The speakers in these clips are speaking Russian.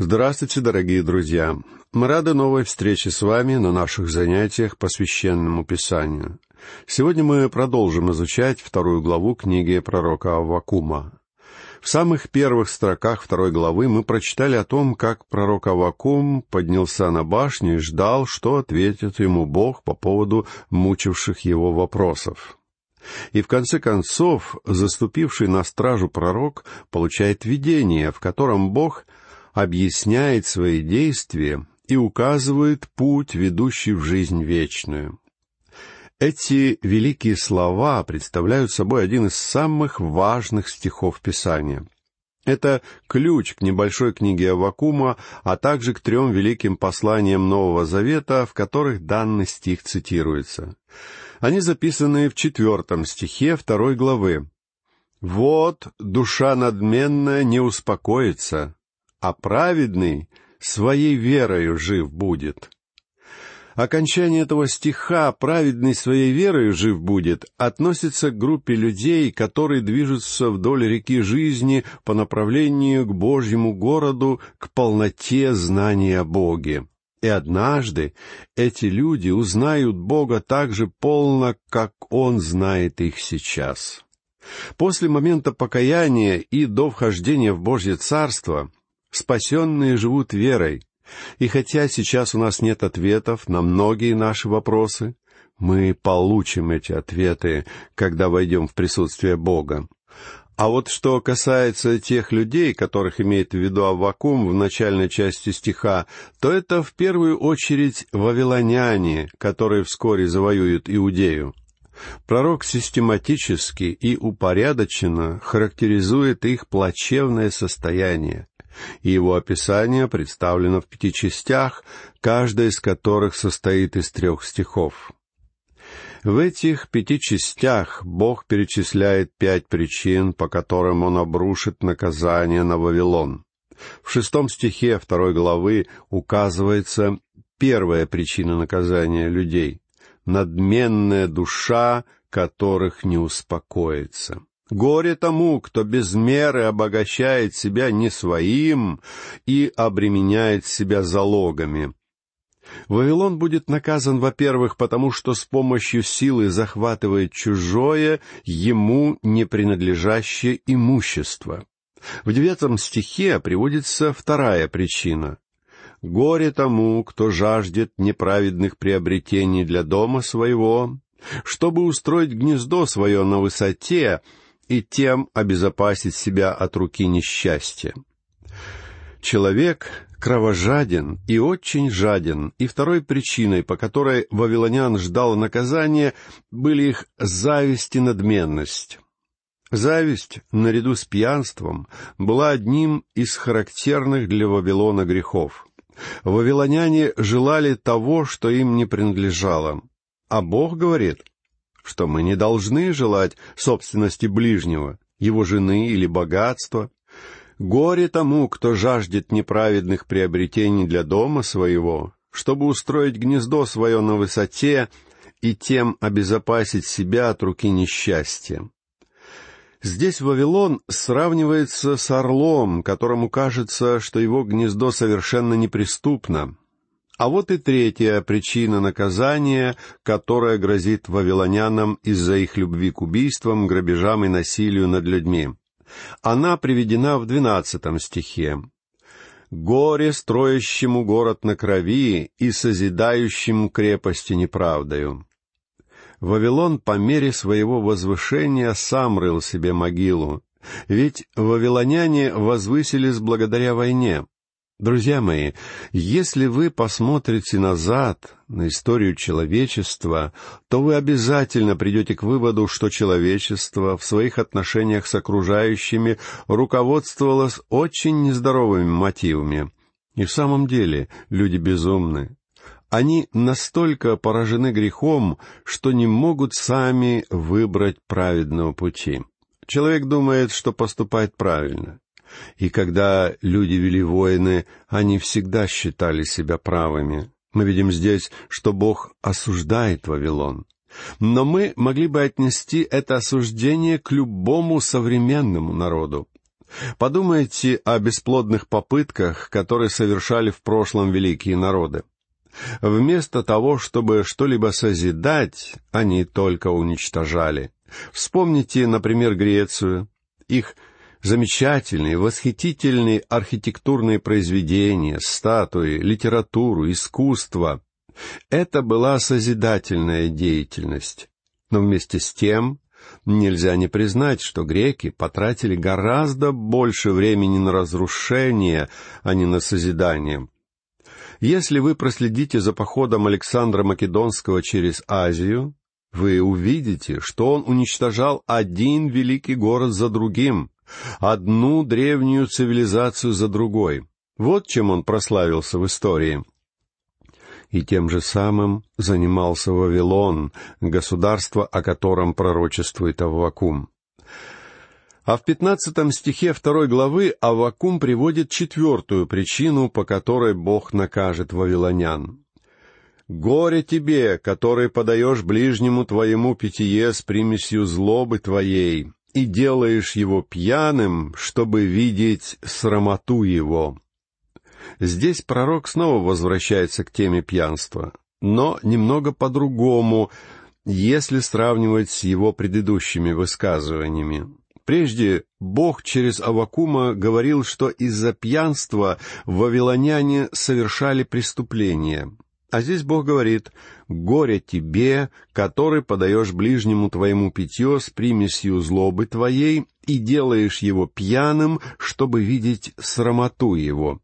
Здравствуйте, дорогие друзья! Мы рады новой встрече с вами на наших занятиях по священному писанию. Сегодня мы продолжим изучать вторую главу книги пророка Аввакума. В самых первых строках второй главы мы прочитали о том, как пророк Аввакум поднялся на башню и ждал, что ответит ему Бог по поводу мучивших его вопросов. И в конце концов, заступивший на стражу пророк получает видение, в котором Бог — объясняет свои действия и указывает путь, ведущий в жизнь вечную. Эти великие слова представляют собой один из самых важных стихов Писания. Это ключ к небольшой книге Авакума, а также к трем великим посланиям Нового Завета, в которых данный стих цитируется. Они записаны в четвертом стихе второй главы. «Вот душа надменная не успокоится, а праведный своей верою жив будет. Окончание этого стиха «праведный своей верою жив будет» относится к группе людей, которые движутся вдоль реки жизни по направлению к Божьему городу, к полноте знания Боге. И однажды эти люди узнают Бога так же полно, как Он знает их сейчас. После момента покаяния и до вхождения в Божье Царство Спасенные живут верой. И хотя сейчас у нас нет ответов на многие наши вопросы, мы получим эти ответы, когда войдем в присутствие Бога. А вот что касается тех людей, которых имеет в виду Аввакум в начальной части стиха, то это в первую очередь вавилоняне, которые вскоре завоюют Иудею. Пророк систематически и упорядоченно характеризует их плачевное состояние и его описание представлено в пяти частях, каждая из которых состоит из трех стихов. В этих пяти частях Бог перечисляет пять причин, по которым Он обрушит наказание на Вавилон. В шестом стихе второй главы указывается первая причина наказания людей — надменная душа, которых не успокоится. Горе тому, кто без меры обогащает себя не своим и обременяет себя залогами. Вавилон будет наказан, во-первых, потому что с помощью силы захватывает чужое, ему не принадлежащее имущество. В девятом стихе приводится вторая причина. «Горе тому, кто жаждет неправедных приобретений для дома своего, чтобы устроить гнездо свое на высоте, и тем обезопасить себя от руки несчастья. Человек кровожаден и очень жаден, и второй причиной, по которой вавилонян ждал наказания, были их зависть и надменность. Зависть, наряду с пьянством, была одним из характерных для Вавилона грехов. Вавилоняне желали того, что им не принадлежало. А Бог говорит, что мы не должны желать собственности ближнего, его жены или богатства. Горе тому, кто жаждет неправедных приобретений для дома своего, чтобы устроить гнездо свое на высоте и тем обезопасить себя от руки несчастья. Здесь Вавилон сравнивается с орлом, которому кажется, что его гнездо совершенно неприступно, а вот и третья причина наказания, которая грозит вавилонянам из-за их любви к убийствам, грабежам и насилию над людьми. Она приведена в двенадцатом стихе. «Горе строящему город на крови и созидающему крепости неправдою». Вавилон по мере своего возвышения сам рыл себе могилу, ведь вавилоняне возвысились благодаря войне. Друзья мои, если вы посмотрите назад на историю человечества, то вы обязательно придете к выводу, что человечество в своих отношениях с окружающими руководствовалось очень нездоровыми мотивами. И в самом деле люди безумны. Они настолько поражены грехом, что не могут сами выбрать праведного пути. Человек думает, что поступает правильно. И когда люди вели войны, они всегда считали себя правыми. Мы видим здесь, что Бог осуждает Вавилон. Но мы могли бы отнести это осуждение к любому современному народу. Подумайте о бесплодных попытках, которые совершали в прошлом великие народы. Вместо того, чтобы что-либо созидать, они только уничтожали. Вспомните, например, Грецию. Их замечательные, восхитительные архитектурные произведения, статуи, литературу, искусство. Это была созидательная деятельность. Но вместе с тем нельзя не признать, что греки потратили гораздо больше времени на разрушение, а не на созидание. Если вы проследите за походом Александра Македонского через Азию, вы увидите, что он уничтожал один великий город за другим, одну древнюю цивилизацию за другой. Вот чем он прославился в истории. И тем же самым занимался Вавилон, государство, о котором пророчествует Аввакум. А в пятнадцатом стихе второй главы Аввакум приводит четвертую причину, по которой Бог накажет вавилонян. «Горе тебе, который подаешь ближнему твоему питье с примесью злобы твоей, и делаешь его пьяным, чтобы видеть срамоту его». Здесь пророк снова возвращается к теме пьянства, но немного по-другому, если сравнивать с его предыдущими высказываниями. Прежде Бог через Авакума говорил, что из-за пьянства вавилоняне совершали преступления. А здесь Бог говорит, «Горе тебе, который подаешь ближнему твоему питье с примесью злобы твоей и делаешь его пьяным, чтобы видеть срамоту его».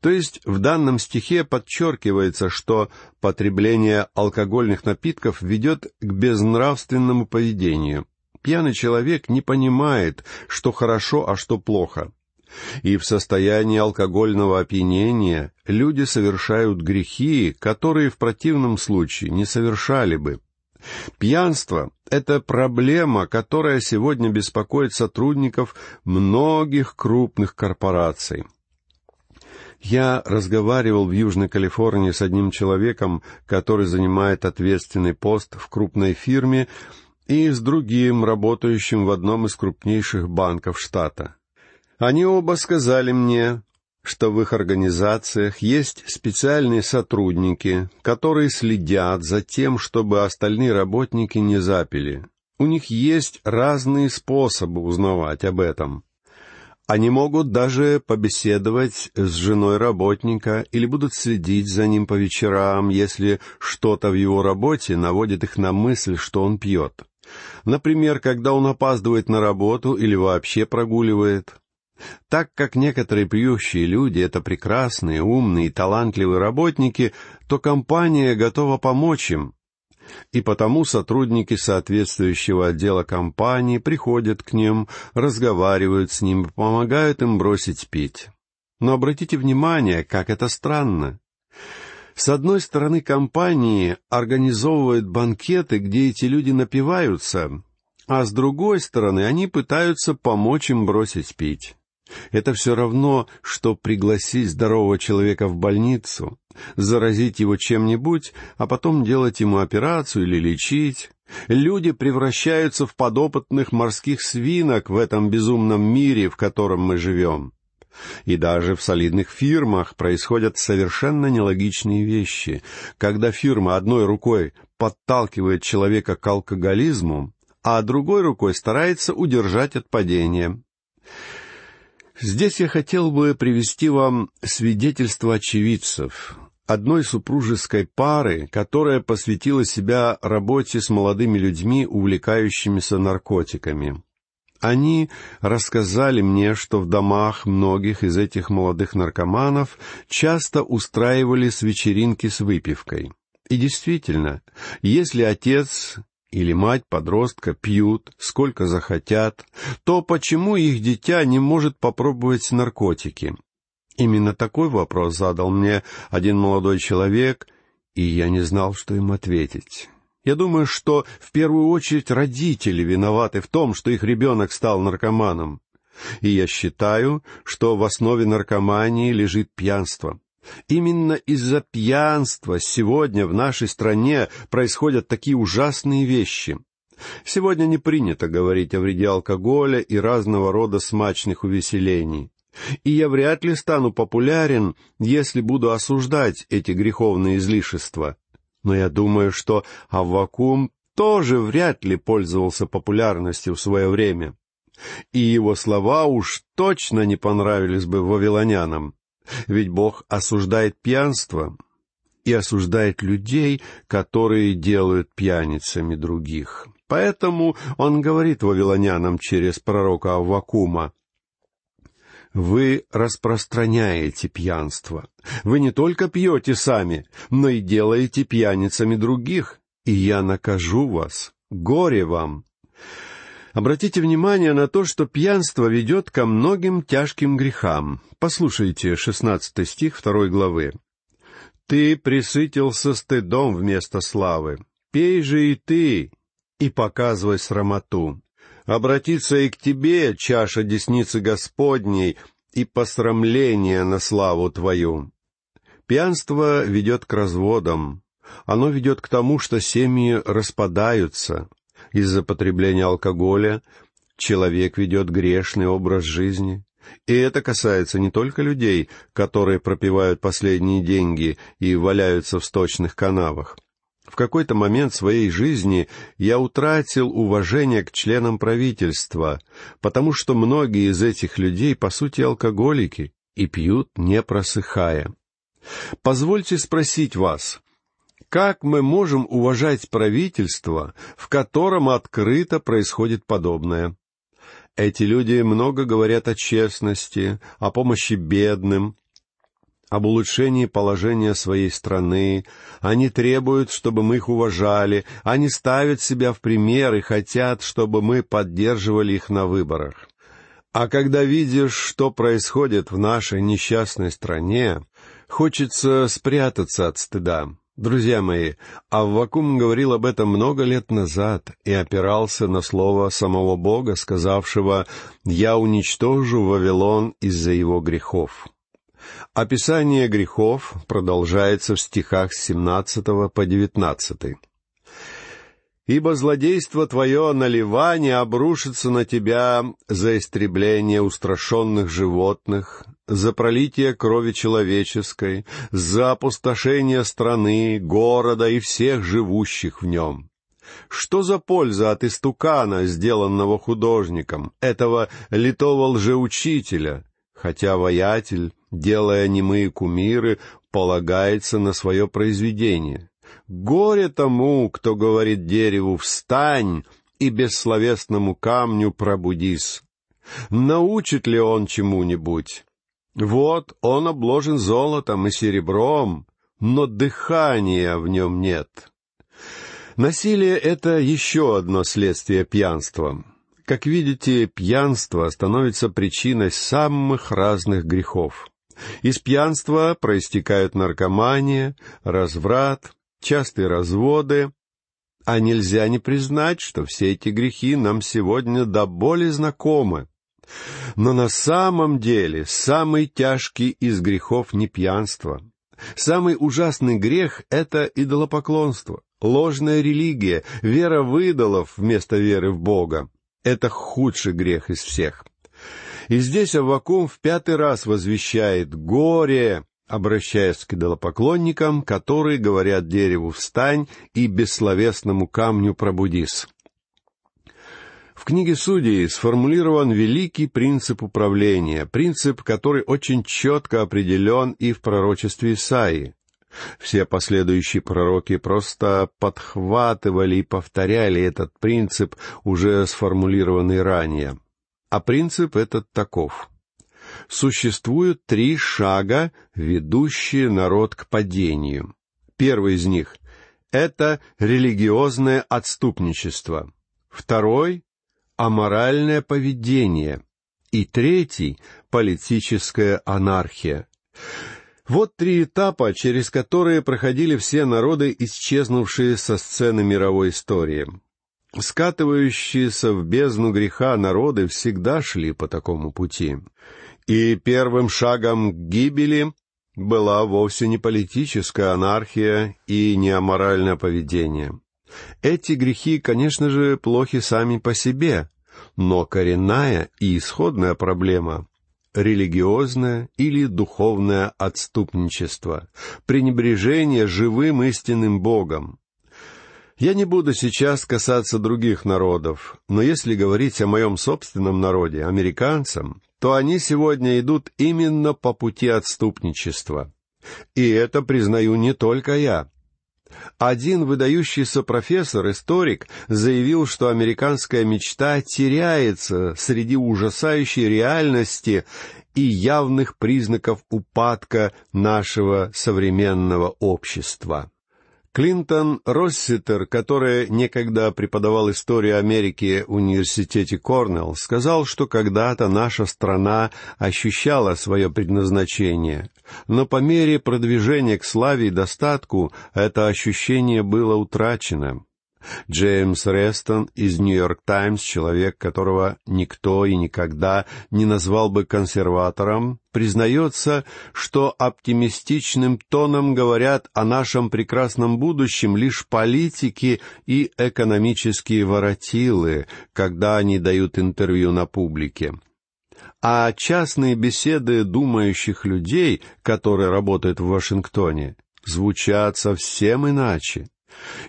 То есть в данном стихе подчеркивается, что потребление алкогольных напитков ведет к безнравственному поведению. Пьяный человек не понимает, что хорошо, а что плохо. И в состоянии алкогольного опьянения люди совершают грехи, которые в противном случае не совершали бы. Пьянство — это проблема, которая сегодня беспокоит сотрудников многих крупных корпораций. Я разговаривал в Южной Калифорнии с одним человеком, который занимает ответственный пост в крупной фирме, и с другим, работающим в одном из крупнейших банков штата. Они оба сказали мне, что в их организациях есть специальные сотрудники, которые следят за тем, чтобы остальные работники не запили. У них есть разные способы узнавать об этом. Они могут даже побеседовать с женой работника или будут следить за ним по вечерам, если что-то в его работе наводит их на мысль, что он пьет. Например, когда он опаздывает на работу или вообще прогуливает. Так как некоторые пьющие люди — это прекрасные, умные и талантливые работники, то компания готова помочь им. И потому сотрудники соответствующего отдела компании приходят к ним, разговаривают с ним, помогают им бросить пить. Но обратите внимание, как это странно. С одной стороны, компании организовывают банкеты, где эти люди напиваются, а с другой стороны, они пытаются помочь им бросить пить. Это все равно, что пригласить здорового человека в больницу, заразить его чем-нибудь, а потом делать ему операцию или лечить. Люди превращаются в подопытных морских свинок в этом безумном мире, в котором мы живем. И даже в солидных фирмах происходят совершенно нелогичные вещи. Когда фирма одной рукой подталкивает человека к алкоголизму, а другой рукой старается удержать от падения. Здесь я хотел бы привести вам свидетельство очевидцев, одной супружеской пары, которая посвятила себя работе с молодыми людьми, увлекающимися наркотиками. Они рассказали мне, что в домах многих из этих молодых наркоманов часто устраивались вечеринки с выпивкой. И действительно, если отец или мать подростка пьют, сколько захотят, то почему их дитя не может попробовать наркотики? Именно такой вопрос задал мне один молодой человек, и я не знал, что им ответить. Я думаю, что в первую очередь родители виноваты в том, что их ребенок стал наркоманом. И я считаю, что в основе наркомании лежит пьянство. Именно из-за пьянства сегодня в нашей стране происходят такие ужасные вещи. Сегодня не принято говорить о вреде алкоголя и разного рода смачных увеселений. И я вряд ли стану популярен, если буду осуждать эти греховные излишества. Но я думаю, что Аввакум тоже вряд ли пользовался популярностью в свое время. И его слова уж точно не понравились бы вавилонянам. Ведь Бог осуждает пьянство и осуждает людей, которые делают пьяницами других. Поэтому он говорит вавилонянам через пророка Аввакума, вы распространяете пьянство. Вы не только пьете сами, но и делаете пьяницами других, и я накажу вас. Горе вам! Обратите внимание на то, что пьянство ведет ко многим тяжким грехам. Послушайте шестнадцатый стих второй главы. «Ты присытился стыдом вместо славы. Пей же и ты, и показывай срамоту. Обратиться и к тебе чаша десницы Господней и посрамление на славу твою». Пьянство ведет к разводам. Оно ведет к тому, что семьи распадаются, из-за потребления алкоголя человек ведет грешный образ жизни. И это касается не только людей, которые пропивают последние деньги и валяются в сточных канавах. В какой-то момент своей жизни я утратил уважение к членам правительства, потому что многие из этих людей, по сути, алкоголики и пьют, не просыхая. Позвольте спросить вас, как мы можем уважать правительство, в котором открыто происходит подобное? Эти люди много говорят о честности, о помощи бедным, об улучшении положения своей страны, они требуют, чтобы мы их уважали, они ставят себя в пример и хотят, чтобы мы поддерживали их на выборах. А когда видишь, что происходит в нашей несчастной стране, хочется спрятаться от стыда. Друзья мои, Аввакум говорил об этом много лет назад и опирался на слово самого Бога, сказавшего «Я уничтожу Вавилон из-за его грехов». Описание грехов продолжается в стихах с 17 по 19 ибо злодейство твое наливание обрушится на тебя за истребление устрашенных животных, за пролитие крови человеческой, за опустошение страны, города и всех живущих в нем. Что за польза от истукана, сделанного художником, этого литого лжеучителя, хотя воятель, делая немые кумиры, полагается на свое произведение? Горе тому, кто говорит дереву «встань» и бессловесному камню «пробудись». Научит ли он чему-нибудь? Вот он обложен золотом и серебром, но дыхания в нем нет. Насилие — это еще одно следствие пьянства. Как видите, пьянство становится причиной самых разных грехов. Из пьянства проистекают наркомания, разврат, частые разводы, а нельзя не признать, что все эти грехи нам сегодня до боли знакомы. Но на самом деле самый тяжкий из грехов не пьянство. Самый ужасный грех — это идолопоклонство, ложная религия, вера в вместо веры в Бога. Это худший грех из всех. И здесь Аввакум в пятый раз возвещает «Горе! Обращаясь к идолопоклонникам, которые говорят дереву «встань» и бессловесному камню «пробудись». В книге Судей сформулирован великий принцип управления, принцип, который очень четко определен и в пророчестве Исаии. Все последующие пророки просто подхватывали и повторяли этот принцип, уже сформулированный ранее. А принцип этот таков — существуют три шага, ведущие народ к падению. Первый из них — это религиозное отступничество. Второй — аморальное поведение. И третий — политическая анархия. Вот три этапа, через которые проходили все народы, исчезнувшие со сцены мировой истории. Скатывающиеся в бездну греха народы всегда шли по такому пути. И первым шагом к гибели была вовсе не политическая анархия и не аморальное поведение. Эти грехи, конечно же, плохи сами по себе, но коренная и исходная проблема — религиозное или духовное отступничество, пренебрежение живым истинным Богом. Я не буду сейчас касаться других народов, но если говорить о моем собственном народе, американцам, то они сегодня идут именно по пути отступничества. И это признаю не только я. Один выдающийся профессор-историк заявил, что американская мечта теряется среди ужасающей реальности и явных признаков упадка нашего современного общества. Клинтон Росситер, который некогда преподавал историю Америки в университете Корнелл, сказал, что когда-то наша страна ощущала свое предназначение, но по мере продвижения к славе и достатку это ощущение было утрачено. Джеймс Рестон из «Нью-Йорк Таймс», человек, которого никто и никогда не назвал бы консерватором, признается, что оптимистичным тоном говорят о нашем прекрасном будущем лишь политики и экономические воротилы, когда они дают интервью на публике. А частные беседы думающих людей, которые работают в Вашингтоне, звучат совсем иначе.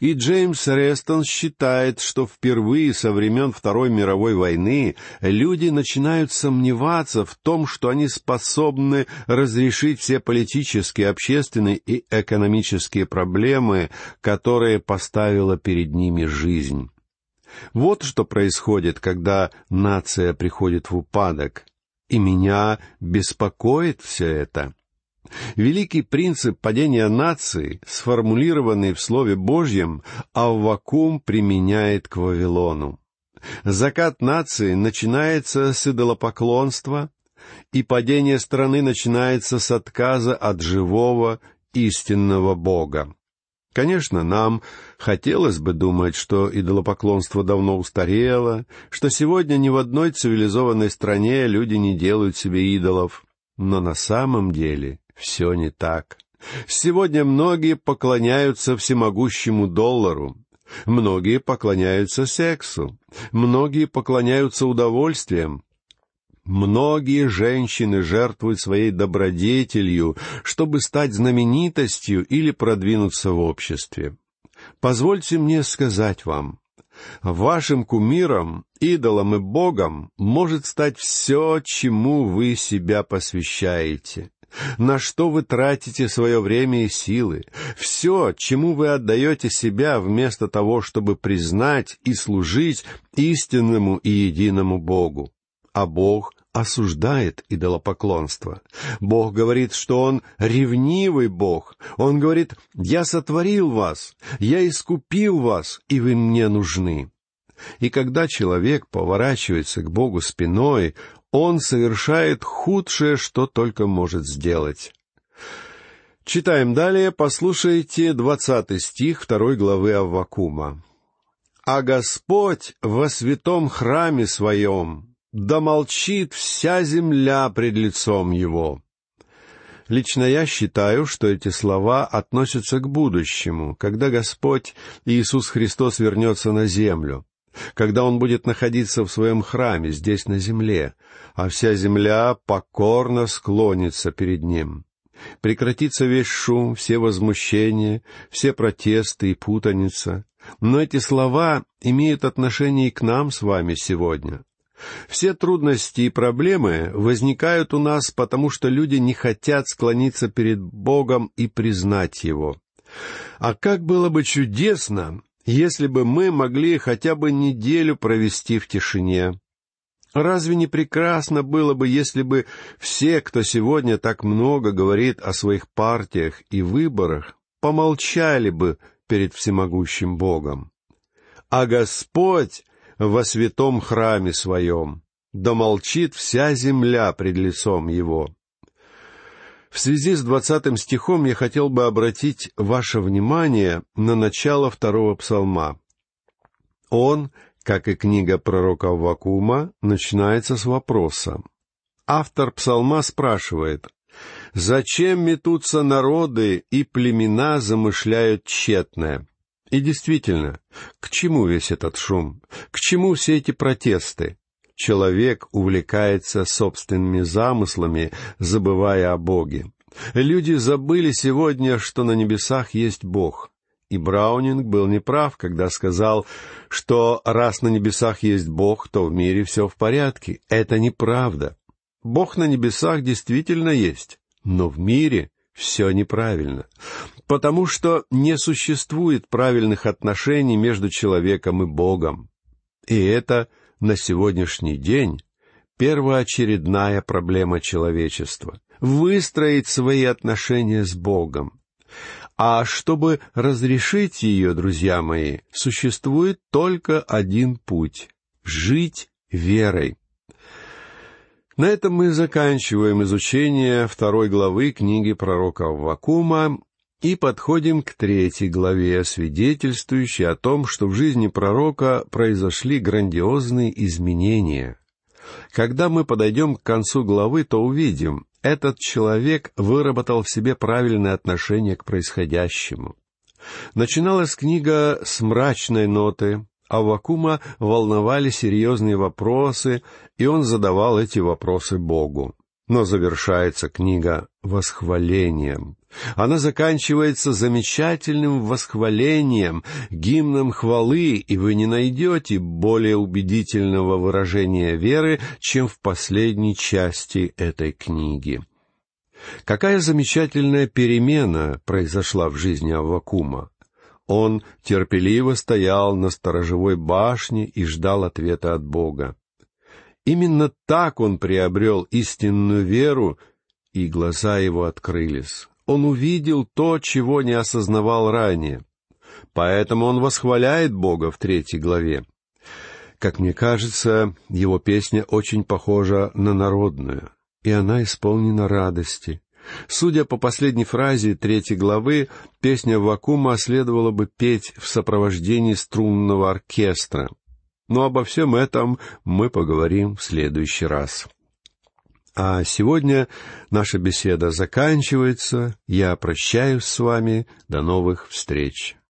И Джеймс Рестон считает, что впервые со времен Второй мировой войны люди начинают сомневаться в том, что они способны разрешить все политические, общественные и экономические проблемы, которые поставила перед ними жизнь. Вот что происходит, когда нация приходит в упадок. И меня беспокоит все это. Великий принцип падения нации, сформулированный в Слове Божьем, Аввакум применяет к Вавилону. Закат нации начинается с идолопоклонства, и падение страны начинается с отказа от живого, истинного Бога. Конечно, нам хотелось бы думать, что идолопоклонство давно устарело, что сегодня ни в одной цивилизованной стране люди не делают себе идолов, но на самом деле все не так. Сегодня многие поклоняются всемогущему доллару, многие поклоняются сексу, многие поклоняются удовольствиям, Многие женщины жертвуют своей добродетелью, чтобы стать знаменитостью или продвинуться в обществе. Позвольте мне сказать вам, вашим кумиром, идолом и богом может стать все, чему вы себя посвящаете на что вы тратите свое время и силы, все, чему вы отдаете себя вместо того, чтобы признать и служить истинному и единому Богу. А Бог осуждает идолопоклонство. Бог говорит, что Он ревнивый Бог. Он говорит, «Я сотворил вас, я искупил вас, и вы мне нужны». И когда человек поворачивается к Богу спиной, он совершает худшее, что только может сделать. Читаем далее, послушайте двадцатый стих второй главы Аввакума. «А Господь во святом храме своем, да молчит вся земля пред лицом Его». Лично я считаю, что эти слова относятся к будущему, когда Господь Иисус Христос вернется на землю когда он будет находиться в своем храме здесь на земле, а вся земля покорно склонится перед ним. Прекратится весь шум, все возмущения, все протесты и путаница. Но эти слова имеют отношение и к нам с вами сегодня. Все трудности и проблемы возникают у нас, потому что люди не хотят склониться перед Богом и признать Его. А как было бы чудесно, если бы мы могли хотя бы неделю провести в тишине. Разве не прекрасно было бы, если бы все, кто сегодня так много говорит о своих партиях и выборах, помолчали бы перед всемогущим Богом? А Господь во святом храме своем, да молчит вся земля пред лицом Его. В связи с двадцатым стихом я хотел бы обратить ваше внимание на начало второго псалма. Он, как и книга пророка Вакума, начинается с вопроса. Автор псалма спрашивает, «Зачем метутся народы и племена замышляют тщетное? И действительно, к чему весь этот шум? К чему все эти протесты? Человек увлекается собственными замыслами, забывая о Боге. Люди забыли сегодня, что на небесах есть Бог. И Браунинг был неправ, когда сказал, что раз на небесах есть Бог, то в мире все в порядке. Это неправда. Бог на небесах действительно есть, но в мире все неправильно, потому что не существует правильных отношений между человеком и Богом. И это на сегодняшний день первоочередная проблема человечества — выстроить свои отношения с Богом. А чтобы разрешить ее, друзья мои, существует только один путь — жить верой. На этом мы заканчиваем изучение второй главы книги пророка Аввакума и подходим к третьей главе, свидетельствующей о том, что в жизни пророка произошли грандиозные изменения. Когда мы подойдем к концу главы, то увидим, этот человек выработал в себе правильное отношение к происходящему. Начиналась книга с мрачной ноты, Аввакума волновали серьезные вопросы, и он задавал эти вопросы Богу. Но завершается книга восхвалением. Она заканчивается замечательным восхвалением, гимном хвалы, и вы не найдете более убедительного выражения веры, чем в последней части этой книги. Какая замечательная перемена произошла в жизни Аввакума! Он терпеливо стоял на сторожевой башне и ждал ответа от Бога. Именно так он приобрел истинную веру, и глаза его открылись. Он увидел то, чего не осознавал ранее. Поэтому он восхваляет Бога в третьей главе. Как мне кажется, его песня очень похожа на народную, и она исполнена радости. Судя по последней фразе третьей главы, песня Вакума следовало бы петь в сопровождении струнного оркестра. Но обо всем этом мы поговорим в следующий раз. А сегодня наша беседа заканчивается. Я прощаюсь с вами. До новых встреч.